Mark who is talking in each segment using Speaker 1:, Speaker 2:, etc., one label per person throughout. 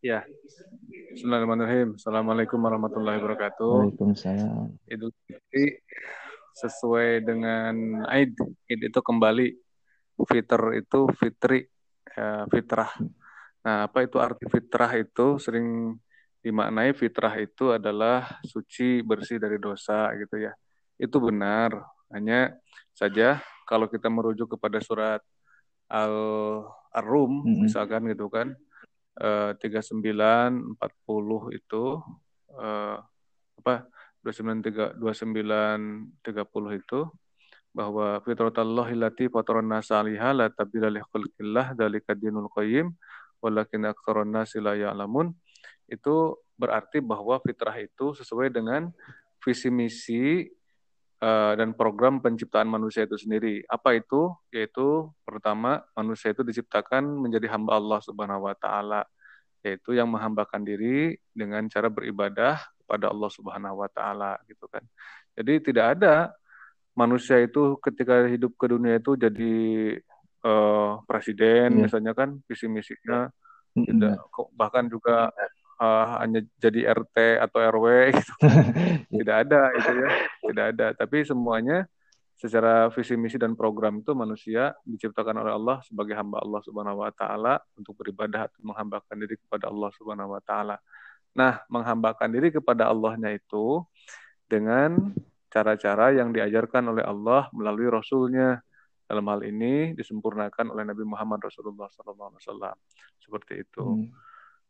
Speaker 1: Ya. Bismillahirrahmanirrahim. Assalamualaikum warahmatullahi wabarakatuh.
Speaker 2: Waalaikumsalam.
Speaker 1: Idul Fitri sesuai dengan Aid. Id itu kembali. Fitr itu fitri, ya, fitrah. Nah, apa itu arti fitrah itu? Sering dimaknai fitrah itu adalah suci, bersih dari dosa gitu ya. Itu benar. Hanya saja kalau kita merujuk kepada surat Al-Rum, mm -hmm. misalkan gitu kan, eh, tiga sembilan empat puluh itu eh, apa dua sembilan tiga dua sembilan tiga puluh itu bahwa fitratallahi lati fataran nasa 'alaiha la tabdila li khalqillah dzalika dinul qayyim walakin aktsarun nasi la ya'lamun itu berarti bahwa fitrah itu sesuai dengan visi misi uh, dan program penciptaan manusia itu sendiri. Apa itu? Yaitu pertama manusia itu diciptakan menjadi hamba Allah Subhanahu wa taala, yaitu yang menghambakan diri dengan cara beribadah kepada Allah Subhanahu wa taala gitu kan. Jadi tidak ada manusia itu ketika hidup ke dunia itu jadi uh, presiden yeah. misalnya kan visi misinya mm-hmm. tidak bahkan juga uh, hanya jadi RT atau RW gitu. tidak ada itu ya tidak ada tapi semuanya secara visi misi dan program itu manusia diciptakan oleh Allah sebagai hamba Allah Subhanahu wa taala untuk beribadah atau menghambakan diri kepada Allah Subhanahu wa taala. Nah, menghambakan diri kepada Allahnya itu dengan cara-cara yang diajarkan oleh Allah melalui Rasulnya. Dalam hal ini disempurnakan oleh Nabi Muhammad Rasulullah SAW. Seperti itu. Hmm.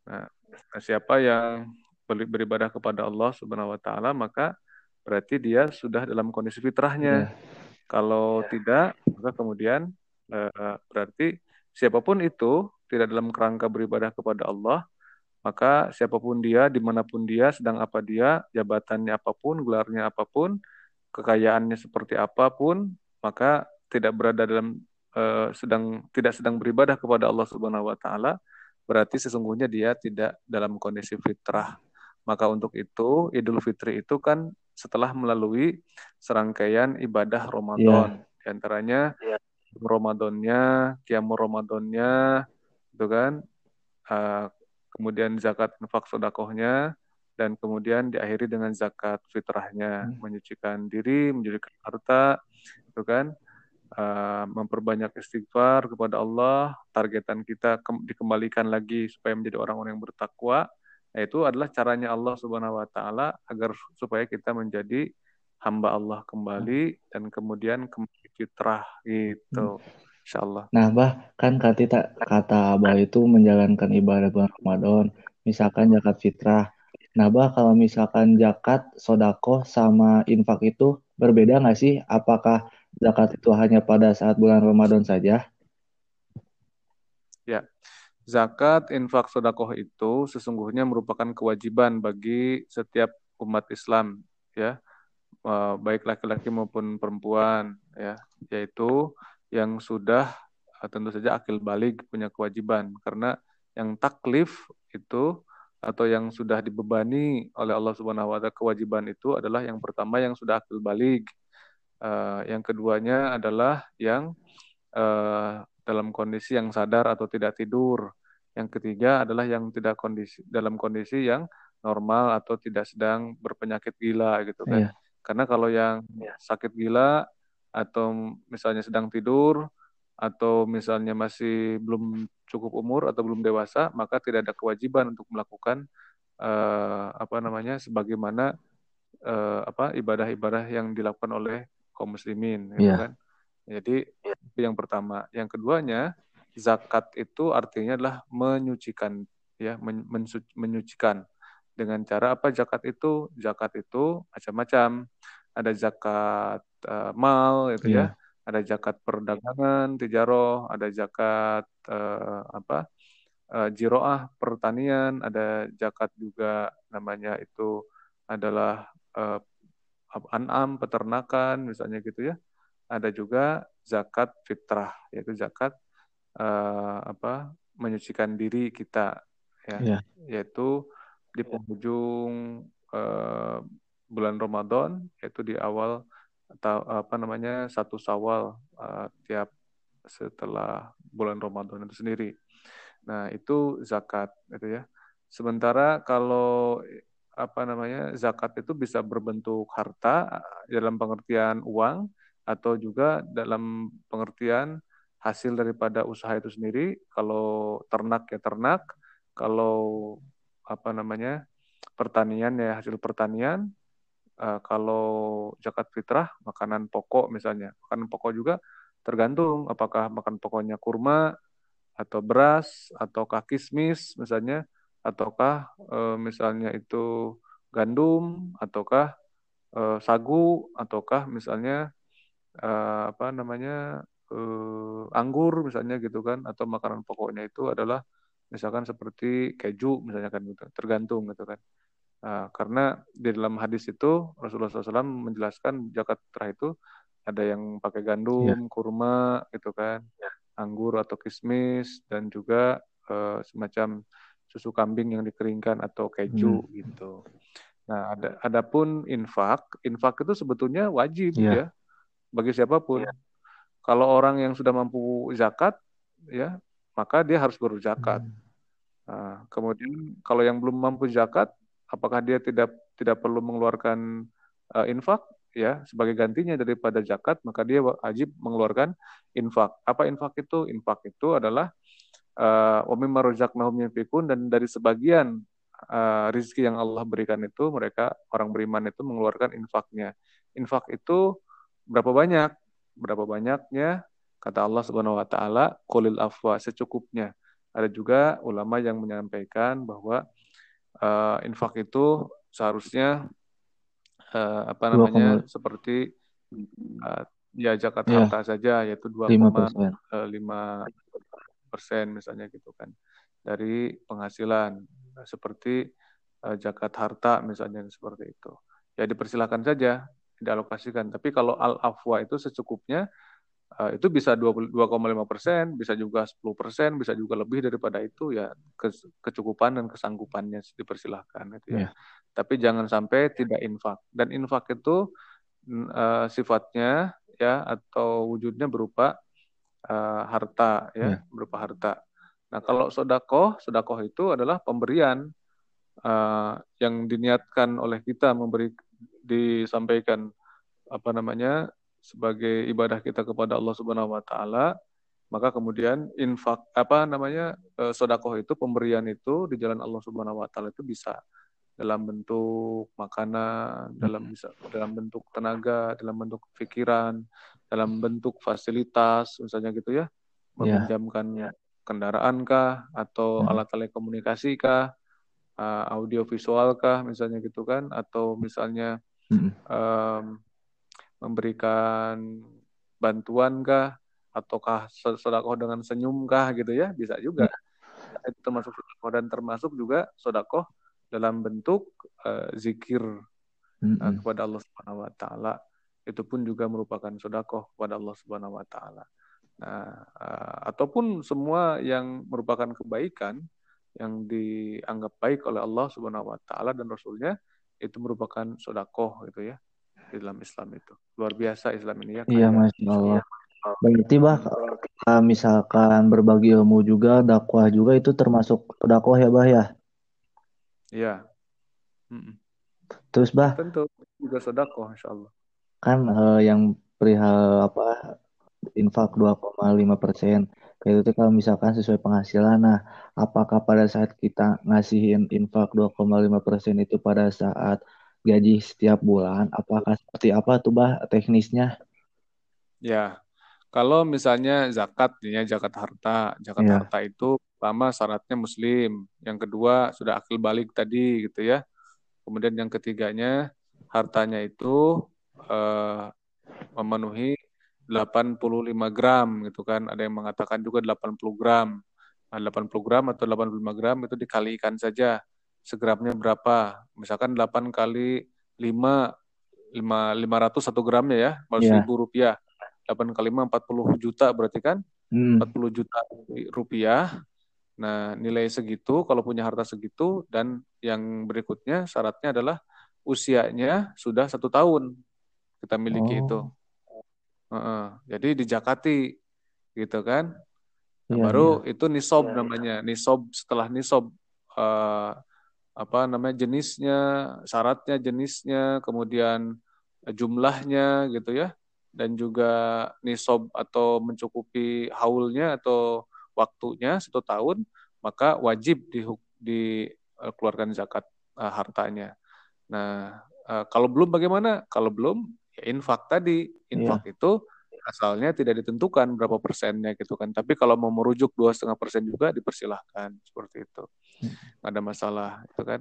Speaker 1: Nah, siapa yang beribadah kepada Allah Subhanahu Wa Taala maka berarti dia sudah dalam kondisi fitrahnya. Yeah. Kalau yeah. tidak, maka kemudian uh, berarti siapa pun itu tidak dalam kerangka beribadah kepada Allah, maka siapa pun dia, di mana pun dia, sedang apa dia, jabatannya apa pun, gelarnya apa pun, kekayaannya seperti apa pun, maka tidak berada dalam uh, sedang tidak sedang beribadah kepada Allah Subhanahu Wa Taala, berarti sesungguhnya dia tidak dalam kondisi fitrah. Maka untuk itu Idul Fitri itu kan setelah melalui serangkaian ibadah Ramadan, yeah. di antaranya yeah. Ramadannya, Qiyamul Ramadannya, itu kan. Uh, kemudian zakat infak sodakohnya, dan kemudian diakhiri dengan zakat fitrahnya, hmm. menyucikan diri, menyucikan harta, itu kan, uh, memperbanyak istighfar kepada Allah, targetan kita ke dikembalikan lagi supaya menjadi orang-orang yang bertakwa, itu adalah caranya Allah Subhanahu Wa Taala agar supaya kita menjadi hamba Allah kembali dan kemudian kembali fitrah gitu. Hmm. Insya Allah.
Speaker 2: Nah, bah, kan kata kata Abah itu menjalankan ibadah bulan Ramadan, misalkan zakat fitrah. Nah, bah, kalau misalkan zakat, sodako, sama infak itu berbeda nggak sih? Apakah zakat itu hanya pada saat bulan Ramadan saja?
Speaker 1: Ya, zakat, infak, sodakoh itu sesungguhnya merupakan kewajiban bagi setiap umat Islam, ya, eh, baik laki-laki maupun perempuan, ya, yaitu yang sudah eh, tentu saja akil balik punya kewajiban. Karena yang taklif itu atau yang sudah dibebani oleh Allah Subhanahu wa taala kewajiban itu adalah yang pertama yang sudah akil balik. Uh, yang keduanya adalah yang uh, dalam kondisi yang sadar atau tidak tidur. Yang ketiga adalah yang tidak kondisi dalam kondisi yang normal atau tidak sedang berpenyakit gila gitu kan. Yeah. Karena kalau yang sakit gila atau misalnya sedang tidur atau misalnya masih belum cukup umur atau belum dewasa maka tidak ada kewajiban untuk melakukan uh, apa namanya sebagaimana uh, apa ibadah-ibadah yang dilakukan oleh kaum muslimin gitu yeah. kan jadi itu yang pertama. Yang keduanya zakat itu artinya adalah menyucikan ya men menyucikan. Dengan cara apa zakat itu? Zakat itu macam-macam. Ada zakat uh, mal itu yeah. ya ada zakat perdagangan tijaroh. Ada zakat uh, apa uh, jiroah pertanian. Ada zakat juga namanya itu adalah uh, an'am peternakan misalnya gitu ya ada juga zakat fitrah yaitu zakat uh, apa menyucikan diri kita ya yeah. yaitu di penghujung uh, bulan Ramadan yaitu di awal atau apa namanya satu Sawal uh, tiap setelah bulan Ramadan itu sendiri. Nah, itu zakat gitu ya. Sementara kalau apa namanya zakat itu bisa berbentuk harta dalam pengertian uang atau juga dalam pengertian hasil daripada usaha itu sendiri. Kalau ternak ya ternak, kalau apa namanya pertanian ya hasil pertanian. Uh, kalau zakat fitrah makanan pokok misalnya, makanan pokok juga tergantung apakah makan pokoknya kurma atau beras ataukah kismis misalnya ataukah uh, misalnya itu gandum ataukah uh, sagu ataukah misalnya uh, apa namanya uh, anggur misalnya gitu kan atau makanan pokoknya itu adalah misalkan seperti keju misalnya kan gitu tergantung gitu kan uh, karena di dalam hadis itu Rasulullah SAW menjelaskan zakat fitrah itu ada yang pakai gandum ya. kurma gitu kan ya. anggur atau kismis dan juga uh, semacam susu kambing yang dikeringkan atau keju hmm. gitu nah ada adapun infak infak itu sebetulnya wajib ya, ya bagi siapa pun ya. kalau orang yang sudah mampu zakat ya maka dia harus berzakat. Hmm. Nah, kemudian kalau yang belum mampu zakat, apakah dia tidak tidak perlu mengeluarkan uh, infak? Ya, sebagai gantinya daripada zakat, maka dia wajib mengeluarkan infak. Apa infak itu? Infak itu adalah uh, wa mimma dan dari sebagian uh, rizki yang Allah berikan itu mereka orang beriman itu mengeluarkan infaknya. Infak itu berapa banyak? Berapa banyaknya? Kata Allah Subhanahu wa taala, "Qulil afwa," secukupnya. Ada juga ulama yang menyampaikan bahwa uh, infak itu seharusnya uh, apa namanya 2, seperti uh, ya zakat ya. harta saja yaitu 2,5 persen misalnya gitu kan dari penghasilan seperti uh, zakat harta misalnya seperti itu ya dipersilakan saja dialokasikan tapi kalau al afwa itu secukupnya uh, itu bisa 2,5 persen, bisa juga 10 persen, bisa juga lebih daripada itu ya ke, kecukupan dan kesanggupannya dipersilahkan itu ya. Yeah. Tapi jangan sampai tidak infak. Dan infak itu uh, sifatnya ya atau wujudnya berupa uh, harta ya, yeah. berupa harta. Nah kalau sodako, sodako itu adalah pemberian uh, yang diniatkan oleh kita memberi disampaikan apa namanya sebagai ibadah kita kepada Allah Subhanahu wa taala, maka kemudian infak apa namanya e, sodakoh itu pemberian itu di jalan Allah Subhanahu wa taala itu bisa dalam bentuk makanan, dalam bisa dalam bentuk tenaga, dalam bentuk pikiran, dalam bentuk fasilitas misalnya gitu ya. ya. Meminjamkan yeah. kendaraan kah atau hmm. alat telekomunikasi kah, uh, audio visual kah misalnya gitu kan atau misalnya hmm. um, memberikan bantuan kah? Ataukah sodakoh dengan senyum kah gitu ya? Bisa juga. Ya. itu termasuk sodakoh dan termasuk juga sodakoh dalam bentuk uh, zikir uh, kepada Allah Subhanahu Wa Taala. Itu pun juga merupakan sodakoh kepada Allah Subhanahu Wa Taala. Nah uh, ataupun semua yang merupakan kebaikan yang dianggap baik oleh Allah Subhanahu Wa Taala dan Rasulnya itu merupakan sodakoh gitu ya di dalam Islam itu. Luar biasa Islam ini ya.
Speaker 2: Iya, Masya Allah. Berarti bah kita misalkan berbagi ilmu juga, dakwah juga itu termasuk dakwah ya bah ya?
Speaker 1: Iya.
Speaker 2: Terus bah?
Speaker 1: Tentu juga sedekah insya Allah.
Speaker 2: Kan uh, yang perihal apa infak 2,5 persen kayak itu kalau misalkan sesuai penghasilan nah apakah pada saat kita ngasihin infak 2,5 persen itu pada saat gaji setiap bulan, apakah seperti apa tuh bah teknisnya?
Speaker 1: Ya, kalau misalnya zakat, ya zakat harta, zakat ya. harta itu pertama syaratnya muslim, yang kedua sudah akil balik tadi gitu ya. Kemudian yang ketiganya hartanya itu eh, memenuhi 85 gram gitu kan. Ada yang mengatakan juga 80 gram. Nah, 80 gram atau 85 gram itu dikalikan saja segramnya berapa. Misalkan 8 kali 5, 5 500 satu gramnya ya, yeah. ribu rupiah. 8 kali 5 40 juta berarti kan? Hmm. 40 juta rupiah. Nah, nilai segitu kalau punya harta segitu dan yang berikutnya syaratnya adalah usianya sudah satu tahun kita miliki oh. itu. Uh -uh. Jadi dijakati gitu kan. Nah, yeah, baru yeah. itu nisob namanya. Nisob setelah nisob uh, apa namanya jenisnya, syaratnya, jenisnya, kemudian jumlahnya gitu ya, dan juga nisob atau mencukupi haulnya atau waktunya satu tahun, maka wajib di, dikeluarkan zakat uh, hartanya. Nah, uh, kalau belum bagaimana? Kalau belum, ya infak tadi. Infak yeah. itu asalnya tidak ditentukan berapa persennya gitu kan. Tapi kalau mau merujuk dua setengah persen juga dipersilahkan seperti itu. Hmm. Nggak ada masalah itu kan.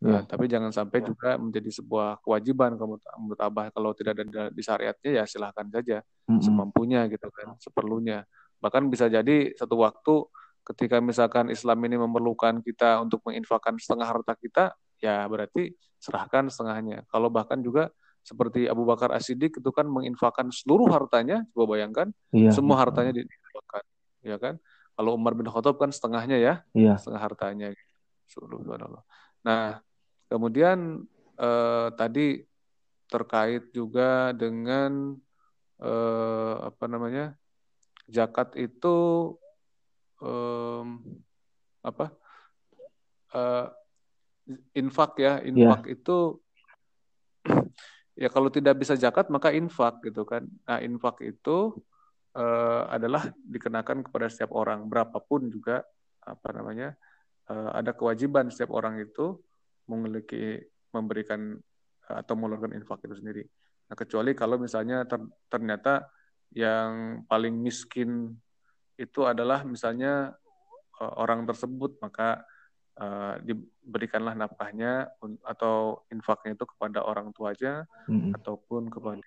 Speaker 1: Nah, tapi jangan sampai juga menjadi sebuah kewajiban kamu menurut abah kalau tidak ada di syariatnya ya silahkan saja hmm. semampunya gitu kan seperlunya bahkan bisa jadi satu waktu ketika misalkan Islam ini memerlukan kita untuk menginfakkan setengah harta kita ya berarti serahkan setengahnya kalau bahkan juga seperti Abu Bakar As-Siddiq itu kan menginfakkan seluruh hartanya, coba bayangkan, iya, semua hartanya diinfakkan, ya kan? Kalau Umar bin Khattab kan setengahnya ya, iya. setengah hartanya. Nah, kemudian eh, tadi terkait juga dengan eh, apa namanya zakat itu eh, apa eh, infak ya, infak yeah. itu ya kalau tidak bisa zakat maka infak gitu kan. Nah infak itu uh, adalah dikenakan kepada setiap orang berapapun juga apa namanya uh, ada kewajiban setiap orang itu memiliki memberikan uh, atau mengeluarkan infak itu sendiri. Nah kecuali kalau misalnya ter, ternyata yang paling miskin itu adalah misalnya uh, orang tersebut maka uh, diberikanlah nafkahnya atau infaknya itu kepada orang tuanya hmm. ataupun kepada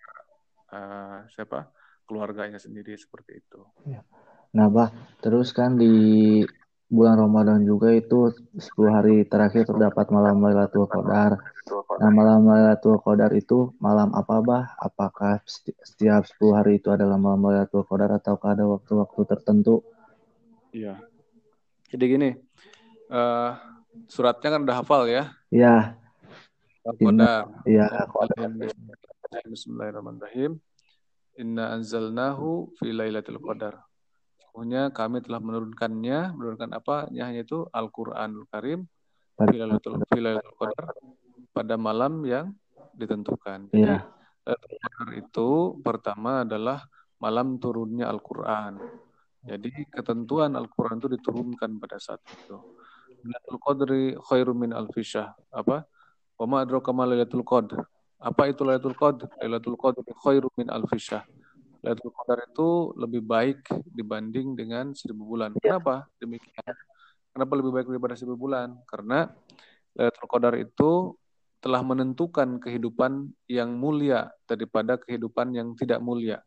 Speaker 1: uh, siapa keluarganya sendiri seperti itu.
Speaker 2: Ya. Nah, bah, terus kan di bulan Ramadan juga itu 10 hari terakhir terdapat malam Lailatul Qadar. Nah, malam Lailatul Qadar itu malam apa, Bah? Apakah setiap 10 hari itu adalah malam Lailatul Qadar atau ada waktu-waktu tertentu?
Speaker 1: Iya. Jadi gini, uh, suratnya kan udah hafal ya?
Speaker 2: Iya.
Speaker 1: Qadar. Iya, Bismillahirrahmanirrahim. Inna anzalnahu fi lailatul qadar. Sesungguhnya kami telah menurunkannya, menurunkan apa? Hanya itu Al-Qur'anul Karim fi lailatul fi lailatul qadar pada malam yang ditentukan. Jadi ya. Lailatul Qadar itu pertama adalah malam turunnya Al-Qur'an. Jadi ketentuan Al-Qur'an itu diturunkan pada saat itu. Lailatul Qadri khairum min alfisah. Apa? Wa ma adraka ma Lailatul Qadr. Apa itu Lailatul Qadr? Lailatul Qadri khairum min alfisah. Lailatul Qadar itu lebih baik dibanding dengan seribu bulan. Ya. Kenapa demikian? Kenapa lebih baik daripada seribu bulan? Karena Lailatul Qadar itu telah menentukan kehidupan yang mulia daripada kehidupan yang tidak mulia.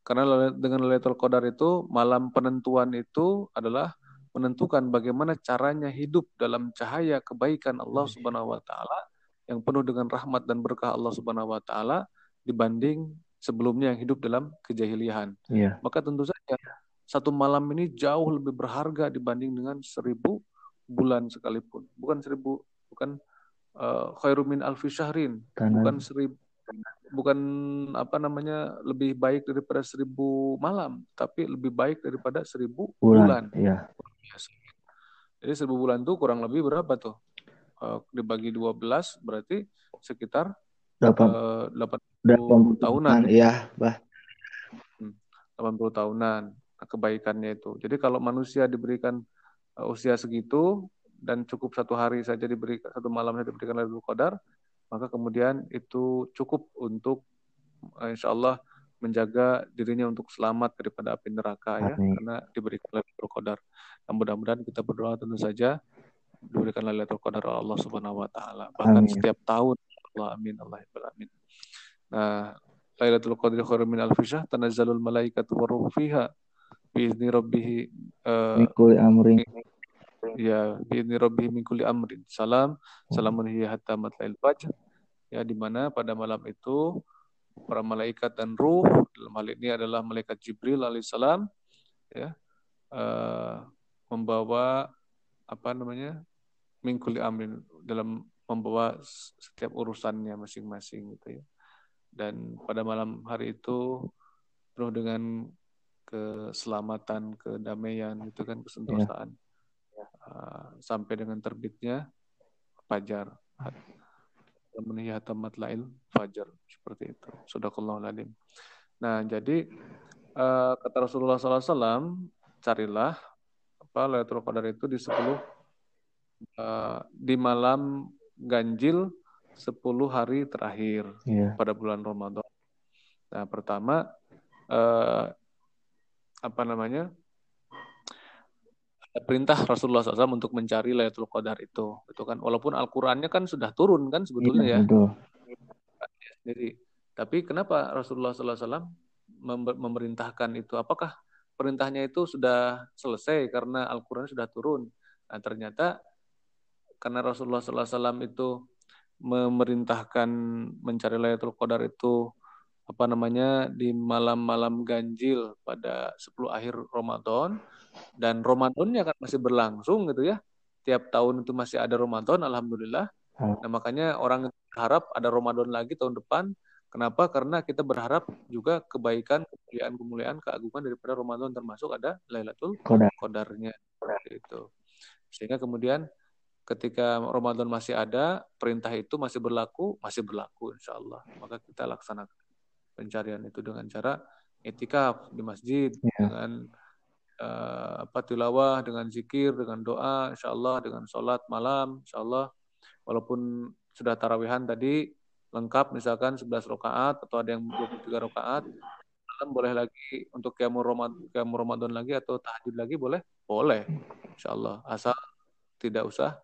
Speaker 1: Karena dengan Lailatul Qadar itu malam penentuan itu adalah menentukan bagaimana caranya hidup dalam cahaya kebaikan Allah Subhanahu wa taala yang penuh dengan rahmat dan berkah Allah Subhanahu wa taala dibanding sebelumnya yang hidup dalam kejahilian. Yeah. Maka tentu saja satu malam ini jauh lebih berharga dibanding dengan seribu bulan sekalipun. Bukan seribu, bukan uh, khairumin alfi syahrin, bukan seribu bukan apa namanya lebih baik daripada seribu malam, tapi lebih baik daripada seribu bulan. bulan.
Speaker 2: Iya.
Speaker 1: Jadi seribu bulan tuh kurang lebih berapa tuh? Uh, dibagi 12 berarti sekitar uh, 80 tahunan.
Speaker 2: Iya, Bah.
Speaker 1: Hmm, 80 tahunan kebaikannya itu. Jadi kalau manusia diberikan uh, usia segitu dan cukup satu hari saja diberi satu malam saja diberikan Lailatul Qadar, maka kemudian itu cukup untuk uh, insya Allah menjaga dirinya untuk selamat daripada api neraka ya karena diberikan Lailatul Qadar. Dan mudah-mudahan kita berdoa tentu saja diberikan Lailatul Qadar oleh Allah Subhanahu wa taala. Bahkan amin. setiap tahun Allah amin Allah amin. Nah, Lailatul Qadar khairum min alfi syahr tanazzalul malaikatu waruh fiha biizni rabbih uh, amrin ya biizni rabbih min kulli amrin. Salam, salamun hiya hatta matla'il fajr. Ya di mana pada malam itu para malaikat dan ruh dalam hal ini adalah malaikat Jibril alaihissalam ya uh, membawa apa namanya mingkuli amrin dalam membawa setiap urusannya masing-masing gitu ya dan pada malam hari itu penuh dengan keselamatan kedamaian itu kan kesentosaan ya. uh, sampai dengan terbitnya fajar. Menihata matlail fajar seperti itu. Sadaqallahu alim. Nah, jadi uh, kata Rasulullah SAW, carilah apa Lailatul Qadar itu di 10 uh, di malam ganjil 10 hari terakhir yeah. pada bulan Ramadan. Nah, pertama uh, apa namanya? Perintah Rasulullah SAW untuk mencari Lailatul Qadar itu, itu kan walaupun Al-Qur'annya kan sudah turun kan sebetulnya iya, ya. Betul. Jadi, tapi kenapa Rasulullah SAW memerintahkan itu? Apakah perintahnya itu sudah selesai karena Al-Qur'an sudah turun? Nah, ternyata karena Rasulullah SAW itu memerintahkan mencari Lailatul Qadar itu apa namanya di malam-malam ganjil pada 10 akhir Ramadan dan Ramadannya kan masih berlangsung gitu ya. Tiap tahun itu masih ada Ramadan alhamdulillah. Nah, makanya orang berharap ada Ramadan lagi tahun depan. Kenapa? Karena kita berharap juga kebaikan, kemuliaan, kemuliaan, keagungan daripada Ramadan termasuk ada Lailatul Qadar. Qadarnya itu. Sehingga kemudian ketika Ramadan masih ada, perintah itu masih berlaku, masih berlaku insya Allah. Maka kita laksanakan pencarian itu dengan cara etikaf di masjid yeah. dengan uh, apa tilawah dengan zikir dengan doa insya Allah dengan sholat malam insya Allah walaupun sudah tarawihan tadi lengkap misalkan 11 rakaat atau ada yang 23 rakaat malam boleh lagi untuk kiamur Ramadan, kiamur Ramadan lagi atau tahajud lagi boleh? Boleh insya Allah asal tidak usah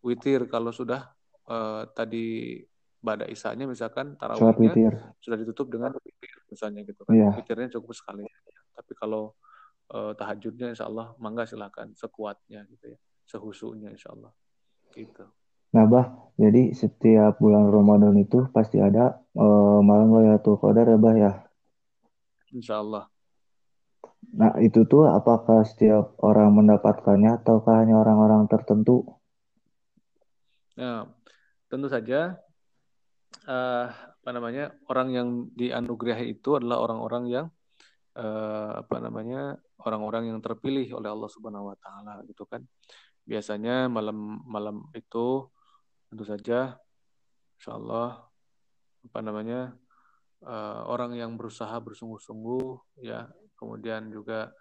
Speaker 1: witir kalau sudah uh, tadi pada isanya misalkan tarawihnya sudah ditutup dengan witir misalnya gitu kan. Yeah. Witirnya cukup sekali. Tapi kalau uh, tahajudnya insya Allah mangga silakan sekuatnya gitu ya. Sehusunya insya Allah. Gitu.
Speaker 2: Nah, Bah, jadi setiap bulan Ramadan itu pasti ada uh, malam Lailatul Qadar ya, Bah ya?
Speaker 1: Insya Allah.
Speaker 2: Nah, itu tuh apakah setiap orang mendapatkannya ataukah hanya orang-orang tertentu?
Speaker 1: Nah, tentu saja uh, apa namanya orang yang dianugerahi itu adalah orang-orang yang uh, apa namanya orang-orang yang terpilih oleh Allah Subhanahu Wa Taala gitu kan. Biasanya malam-malam itu tentu saja Insya Allah apa namanya uh, orang yang berusaha bersungguh-sungguh ya. Kemudian juga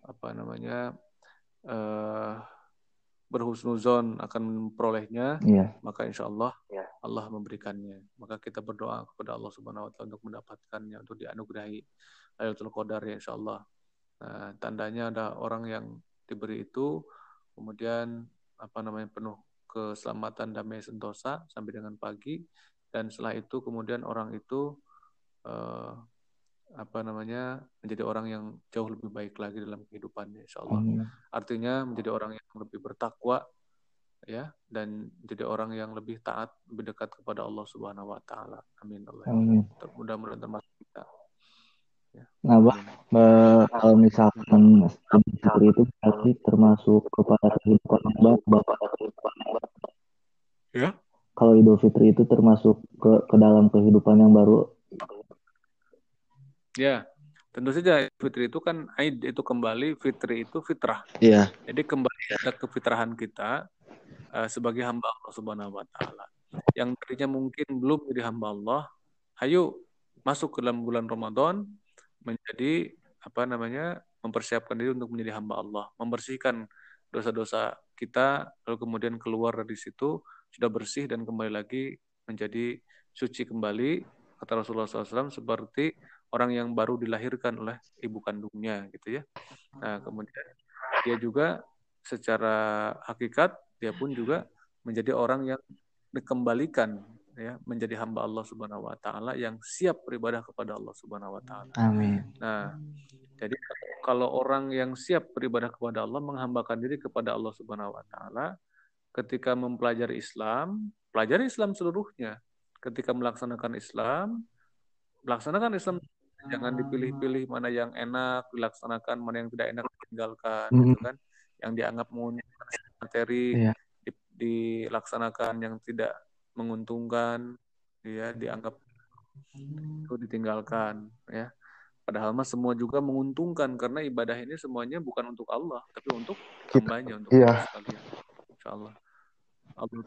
Speaker 1: apa namanya uh, berhusnuzon akan memperolehnya, yeah. maka insya Allah yeah. Allah memberikannya. Maka kita berdoa kepada Allah Subhanahu Wa Taala untuk mendapatkannya, untuk dianugerahi Lailatul Qadar ya insya Allah. Nah, tandanya ada orang yang diberi itu, kemudian apa namanya penuh keselamatan damai sentosa sampai dengan pagi, dan setelah itu kemudian orang itu uh, apa namanya menjadi orang yang jauh lebih baik lagi dalam kehidupannya insya Allah. Amin. Artinya menjadi orang yang lebih bertakwa ya dan menjadi orang yang lebih taat lebih dekat kepada Allah Subhanahu wa taala. Amin Allah. Amin. Mudah-mudahan termasuk kita.
Speaker 2: Ya. Nah, bah, kalau misalkan seperti itu berarti termasuk kepada kehidupan yang baru, Bapak kehidupan. Ya. Kalau Idul Fitri itu termasuk ke ke dalam kehidupan yang baru
Speaker 1: Ya, tentu saja fitri itu kan Aid itu kembali, fitri itu fitrah.
Speaker 2: Iya.
Speaker 1: Jadi kembali ada kefitrahan kita uh, sebagai hamba Allah Subhanahu wa taala. Yang tadinya mungkin belum jadi hamba Allah, ayo masuk ke dalam bulan Ramadan menjadi apa namanya? mempersiapkan diri untuk menjadi hamba Allah, membersihkan dosa-dosa kita lalu kemudian keluar dari situ sudah bersih dan kembali lagi menjadi suci kembali kata Rasulullah SAW seperti orang yang baru dilahirkan oleh ibu kandungnya gitu ya. Nah, kemudian dia juga secara hakikat dia pun juga menjadi orang yang dikembalikan ya menjadi hamba Allah Subhanahu wa taala yang siap beribadah kepada Allah Subhanahu wa taala.
Speaker 2: Amin.
Speaker 1: Nah, jadi kalau orang yang siap beribadah kepada Allah menghambakan diri kepada Allah Subhanahu wa taala ketika mempelajari Islam, pelajari Islam seluruhnya. Ketika melaksanakan Islam, melaksanakan Islam jangan dipilih-pilih mana yang enak dilaksanakan mana yang tidak enak ditinggalkan mm -hmm. gitu kan yang dianggap menguntungkan materi yeah. di, dilaksanakan yang tidak menguntungkan ya dianggap itu ditinggalkan ya Padahal mah semua juga menguntungkan karena ibadah ini semuanya bukan untuk Allah, tapi untuk hambanya, untuk
Speaker 2: Iya.
Speaker 1: kita sekalian. Insya Allah. Allah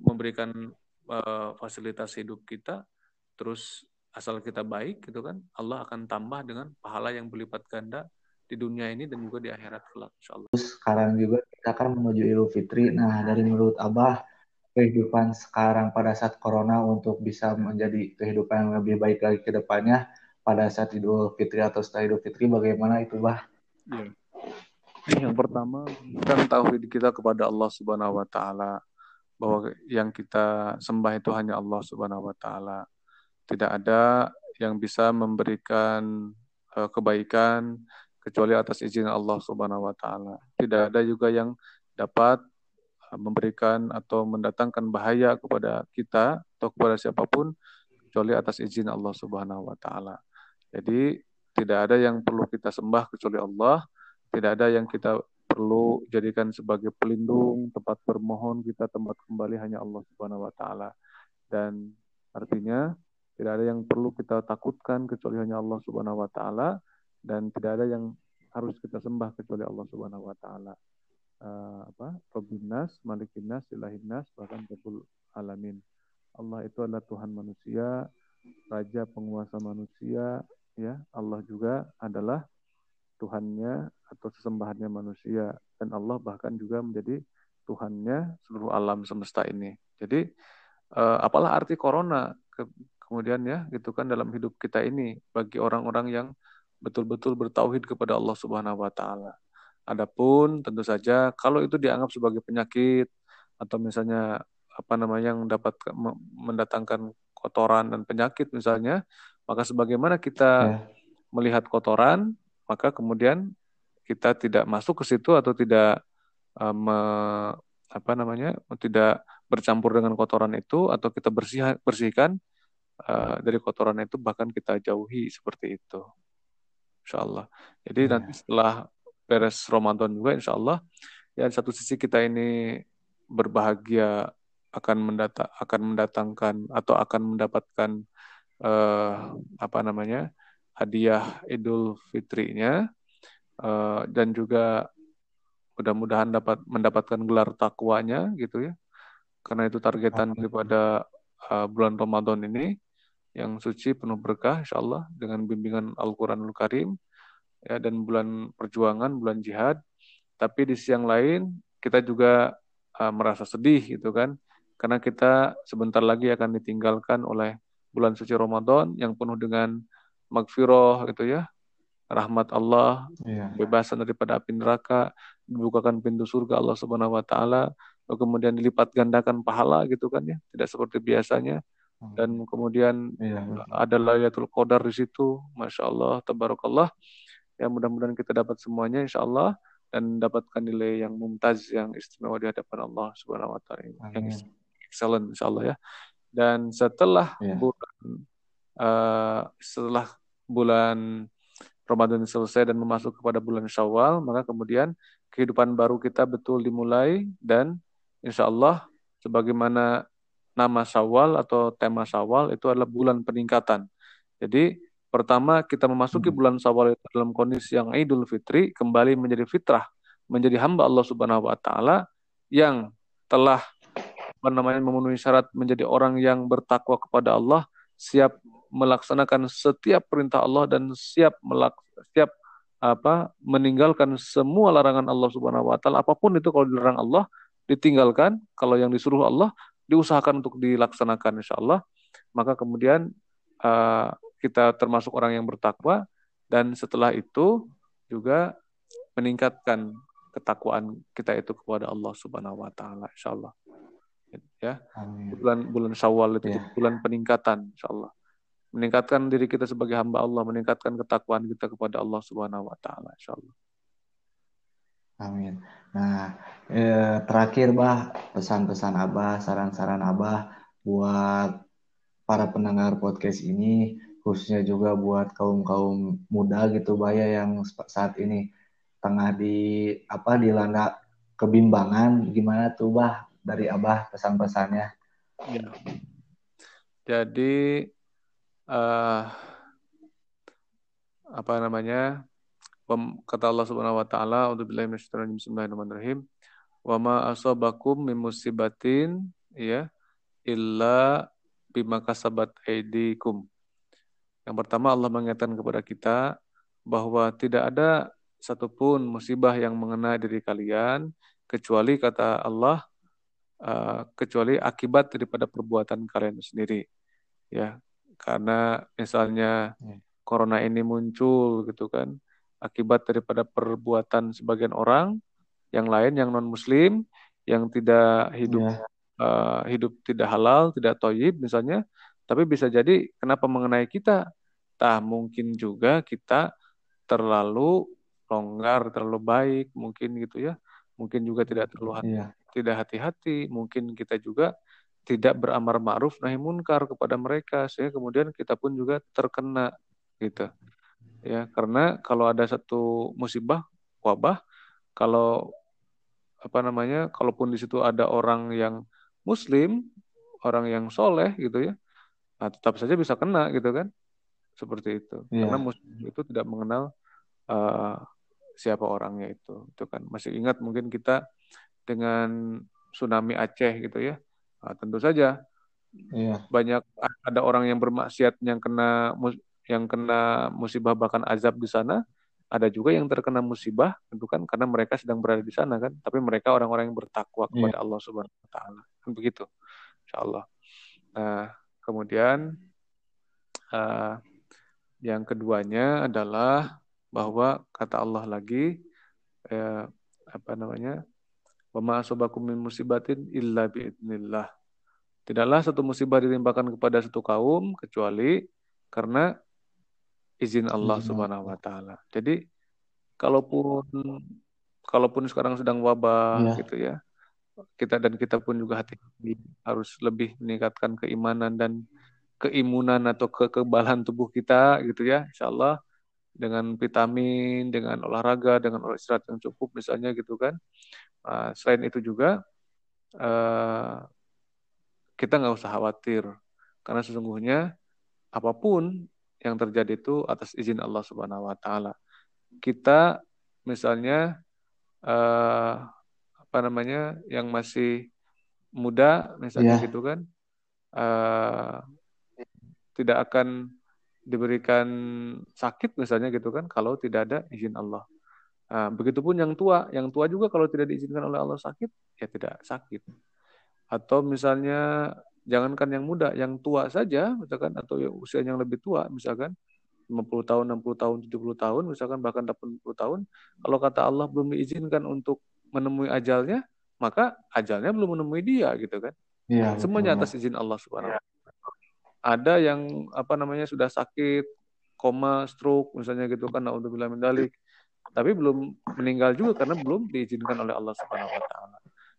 Speaker 1: memberikan uh, fasilitas hidup kita, terus asal kita baik gitu kan, Allah akan tambah dengan pahala yang berlipat ganda di dunia ini dan juga di akhirat kelak insya Allah.
Speaker 2: Terus sekarang juga kita akan menuju Idul Fitri. Nah, dari menurut Abah, kehidupan sekarang pada saat Corona untuk bisa menjadi kehidupan yang lebih baik lagi ke depannya, pada saat Idul Fitri atau setelah Idul Fitri bagaimana itu bah?
Speaker 1: Ya. Yang pertama kan tauhid kita kepada Allah Subhanahu wa taala bahwa yang kita sembah itu hanya Allah Subhanahu wa taala. Tidak ada yang bisa memberikan uh, kebaikan kecuali atas izin Allah Subhanahu wa taala. Tidak ada juga yang dapat uh, memberikan atau mendatangkan bahaya kepada kita atau kepada siapa pun kecuali atas izin Allah Subhanahu wa taala. Jadi tidak ada yang perlu kita sembah kecuali Allah, tidak ada yang kita perlu jadikan sebagai pelindung, tempat bermohon kita, tempat kembali hanya Allah Subhanahu wa taala. Dan artinya tidak ada yang perlu kita takutkan kecuali hanya Allah Subhanahu wa taala dan tidak ada yang harus kita sembah kecuali Allah Subhanahu wa taala. Uh, apa? Rabbinas, Malikinas, Ilahinas, bahkan Rabbul Alamin. Allah itu adalah Tuhan manusia, Raja penguasa manusia, ya Allah juga adalah Tuhannya atau sesembahannya manusia dan Allah bahkan juga menjadi Tuhannya seluruh alam semesta ini. Jadi eh, apalah arti corona kemudian ya gitu kan dalam hidup kita ini bagi orang-orang yang betul-betul bertauhid kepada Allah Subhanahu wa taala. Adapun tentu saja kalau itu dianggap sebagai penyakit atau misalnya apa namanya yang dapat mendatangkan kotoran dan penyakit misalnya maka sebagaimana kita yeah. melihat kotoran, maka kemudian kita tidak masuk ke situ atau tidak uh, me, apa namanya tidak bercampur dengan kotoran itu atau kita bersih bersihkan uh, dari kotoran itu bahkan kita jauhi seperti itu. Insya Allah. Jadi yeah. nanti setelah beres Ramadan juga insya Allah ya satu sisi kita ini berbahagia akan mendata akan mendatangkan atau akan mendapatkan uh, apa namanya hadiah Idul Fitrinya uh, dan juga mudah-mudahan dapat mendapatkan gelar takwanya gitu ya. Karena itu targetan daripada uh, bulan Ramadan ini yang suci penuh berkah insya Allah dengan bimbingan Al-Quranul Karim ya dan bulan perjuangan bulan jihad. Tapi di siang lain kita juga uh, merasa sedih gitu kan. Karena kita sebentar lagi akan ditinggalkan oleh bulan suci Ramadan yang penuh dengan magfirah gitu ya. Rahmat Allah yeah. bebasan daripada api neraka dibukakan pintu surga Allah Subhanahu wa taala lalu kemudian dilipat gandakan pahala gitu kan ya. Tidak seperti biasanya dan kemudian iya, ada Lailatul Qadar di situ Masya Allah Tabarakallah. Ya mudah-mudahan kita dapat semuanya Insya Allah dan dapatkan nilai yang mumtaz yang istimewa di hadapan Allah Subhanahu wa taala yang excellent Insya Allah ya. Dan setelah yeah. bulan uh, setelah bulan Ramadan selesai dan memasuki kepada bulan Syawal, maka kemudian kehidupan baru kita betul dimulai dan insya Allah sebagaimana nama Syawal atau tema Syawal itu adalah bulan peningkatan. Jadi pertama kita memasuki hmm. bulan Syawal itu dalam kondisi yang Idul Fitri kembali menjadi fitrah, menjadi hamba Allah Subhanahu wa taala yang telah apa namanya memenuhi syarat menjadi orang yang bertakwa kepada Allah, siap melaksanakan setiap perintah Allah dan siap melak siap apa meninggalkan semua larangan Allah Subhanahu wa taala apa pun itu kalau dilarang Allah ditinggalkan kalau yang disuruh Allah diusahakan untuk dilaksanakan insya Allah maka kemudian uh, kita termasuk orang yang bertakwa dan setelah itu juga meningkatkan ketakwaan kita itu kepada Allah Subhanahu wa taala insyaallah ya Amin. bulan bulan Syawal itu ya. bulan peningkatan insyaallah meningkatkan diri kita sebagai hamba Allah meningkatkan ketakwaan kita kepada Allah Subhanahu wa taala insyaallah
Speaker 2: Amin. Nah, eh, terakhir Bah, pesan-pesan Abah, saran-saran Abah buat para pendengar podcast ini, khususnya juga buat kaum-kaum muda gitu Bah ya yang saat ini tengah di apa dilanda kebimbangan, gimana tuh Bah dari Abah pesan-pesannya. Ya.
Speaker 1: Jadi uh, apa namanya kata Allah Subhanahu wa taala A'udzubillahi minasyaitonir Bismillahirrahmanirrahim. Wa ma asabakum min musibatin ya illa bima kasabat aidikum yang pertama Allah mengingatkan kepada kita bahwa tidak ada satupun musibah yang mengenai diri kalian kecuali kata Allah uh, kecuali akibat daripada perbuatan kalian sendiri ya. Karena misalnya hmm. corona ini muncul gitu kan akibat daripada perbuatan sebagian orang yang lain yang non muslim yang tidak hidup yeah. Ya. uh, hidup tidak halal tidak toyib misalnya tapi bisa jadi kenapa mengenai kita Tah mungkin juga kita terlalu longgar, terlalu baik, mungkin gitu ya. Mungkin juga tidak terlalu hati, iya. tidak hati-hati, mungkin kita juga tidak beramar ma'ruf nahi munkar kepada mereka sehingga kemudian kita pun juga terkena gitu. Ya, karena kalau ada satu musibah, wabah, kalau apa namanya, kalaupun di situ ada orang yang muslim, orang yang soleh gitu ya, nah tetap saja bisa kena gitu kan. Seperti itu. Yeah. karena muslim itu tidak mengenal uh, siapa orangnya itu itu kan. Masih ingat mungkin kita dengan tsunami Aceh gitu ya. Nah, tentu saja yeah. banyak ada orang yang bermaksiat yang kena yang kena musibah bahkan azab di sana ada juga yang terkena musibah tentu kan karena mereka sedang berada di sana kan tapi mereka orang-orang yang bertakwa iya. kepada yeah. Allah Subhanahu wa taala kan begitu insyaallah nah kemudian uh, yang keduanya adalah bahwa kata Allah lagi eh, apa namanya? "Wa asobakum min musibatin illa biidnillah." Tidaklah satu musibah ditimpakan kepada satu kaum kecuali karena izin Allah Subhanahu wa taala. Jadi kalaupun kalaupun sekarang sedang wabah ya. gitu ya. Kita dan kita pun juga hati harus lebih meningkatkan keimanan dan keimunan atau kekebalan tubuh kita gitu ya insya Allah dengan vitamin dengan olahraga dengan istirahat yang cukup misalnya gitu kan nah, selain itu juga uh, kita nggak usah khawatir karena sesungguhnya apa pun yang terjadi itu atas izin Allah Subhanahu Wa Taala kita misalnya uh, apa namanya yang masih muda misalnya yeah. gitu kan uh, tidak akan diberikan sakit misalnya gitu kan kalau tidak ada izin Allah. Nah, begitupun yang tua, yang tua juga kalau tidak diizinkan oleh Allah sakit ya tidak sakit. Atau misalnya jangankan yang muda, yang tua saja misalkan atau yang usia yang lebih tua misalkan 50 tahun, 60 tahun, 70 tahun misalkan bahkan 80 tahun, kalau kata Allah belum diizinkan untuk menemui ajalnya, maka ajalnya belum menemui dia gitu kan. Ya, Semuanya atas izin Allah Subhanahu wa ada yang apa namanya sudah sakit koma stroke misalnya gitu kan untuk bilang mendalik tapi belum meninggal juga karena belum diizinkan oleh Allah Subhanahu wa taala.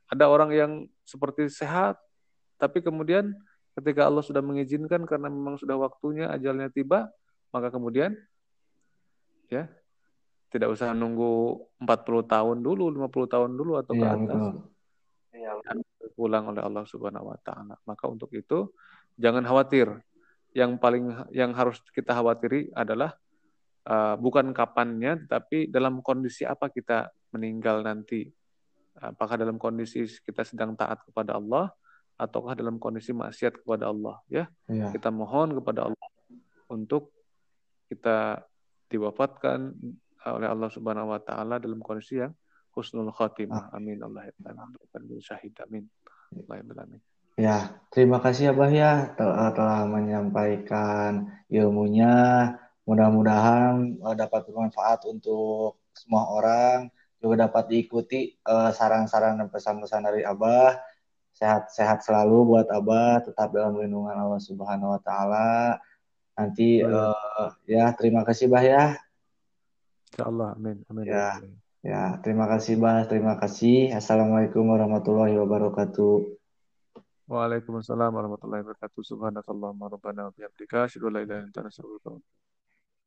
Speaker 1: Ada orang yang seperti sehat tapi kemudian ketika Allah sudah mengizinkan karena memang sudah waktunya ajalnya tiba, maka kemudian ya tidak usah nunggu 40 tahun dulu, 50 tahun dulu atau ke iya, atas. Ya, pulang oleh Allah Subhanahu wa taala. Maka untuk itu jangan khawatir. Yang paling yang harus kita khawatiri adalah uh, bukan kapannya, tapi dalam kondisi apa kita meninggal nanti. Apakah dalam kondisi kita sedang taat kepada Allah, ataukah dalam kondisi maksiat kepada Allah? Ya, ya. kita mohon kepada Allah untuk kita diwafatkan oleh Allah Subhanahu Wa Taala dalam kondisi yang husnul khatimah. Ah. Amin. Allah ya syahid. Amin. Amin.
Speaker 2: Ya, terima kasih ya Bah ya telah, telah menyampaikan ilmunya. Mudah-mudahan uh, dapat bermanfaat untuk semua orang, juga dapat diikuti uh, saran-saran dan pesan-pesan dari Abah. Sehat-sehat selalu buat Abah, tetap dalam lindungan Allah Subhanahu wa taala. Nanti uh, ya, terima kasih Bah ya.
Speaker 1: Insyaallah, amin. Amin.
Speaker 2: Ya. Ya, terima kasih Bah, terima kasih. Assalamualaikum warahmatullahi wabarakatuh.
Speaker 1: Waalaikumsalam warahmatullahi wabarakatuh. Subhanakallahumma rabbana wa bihamdika asyhadu an la ilaha illa anta astaghfiruka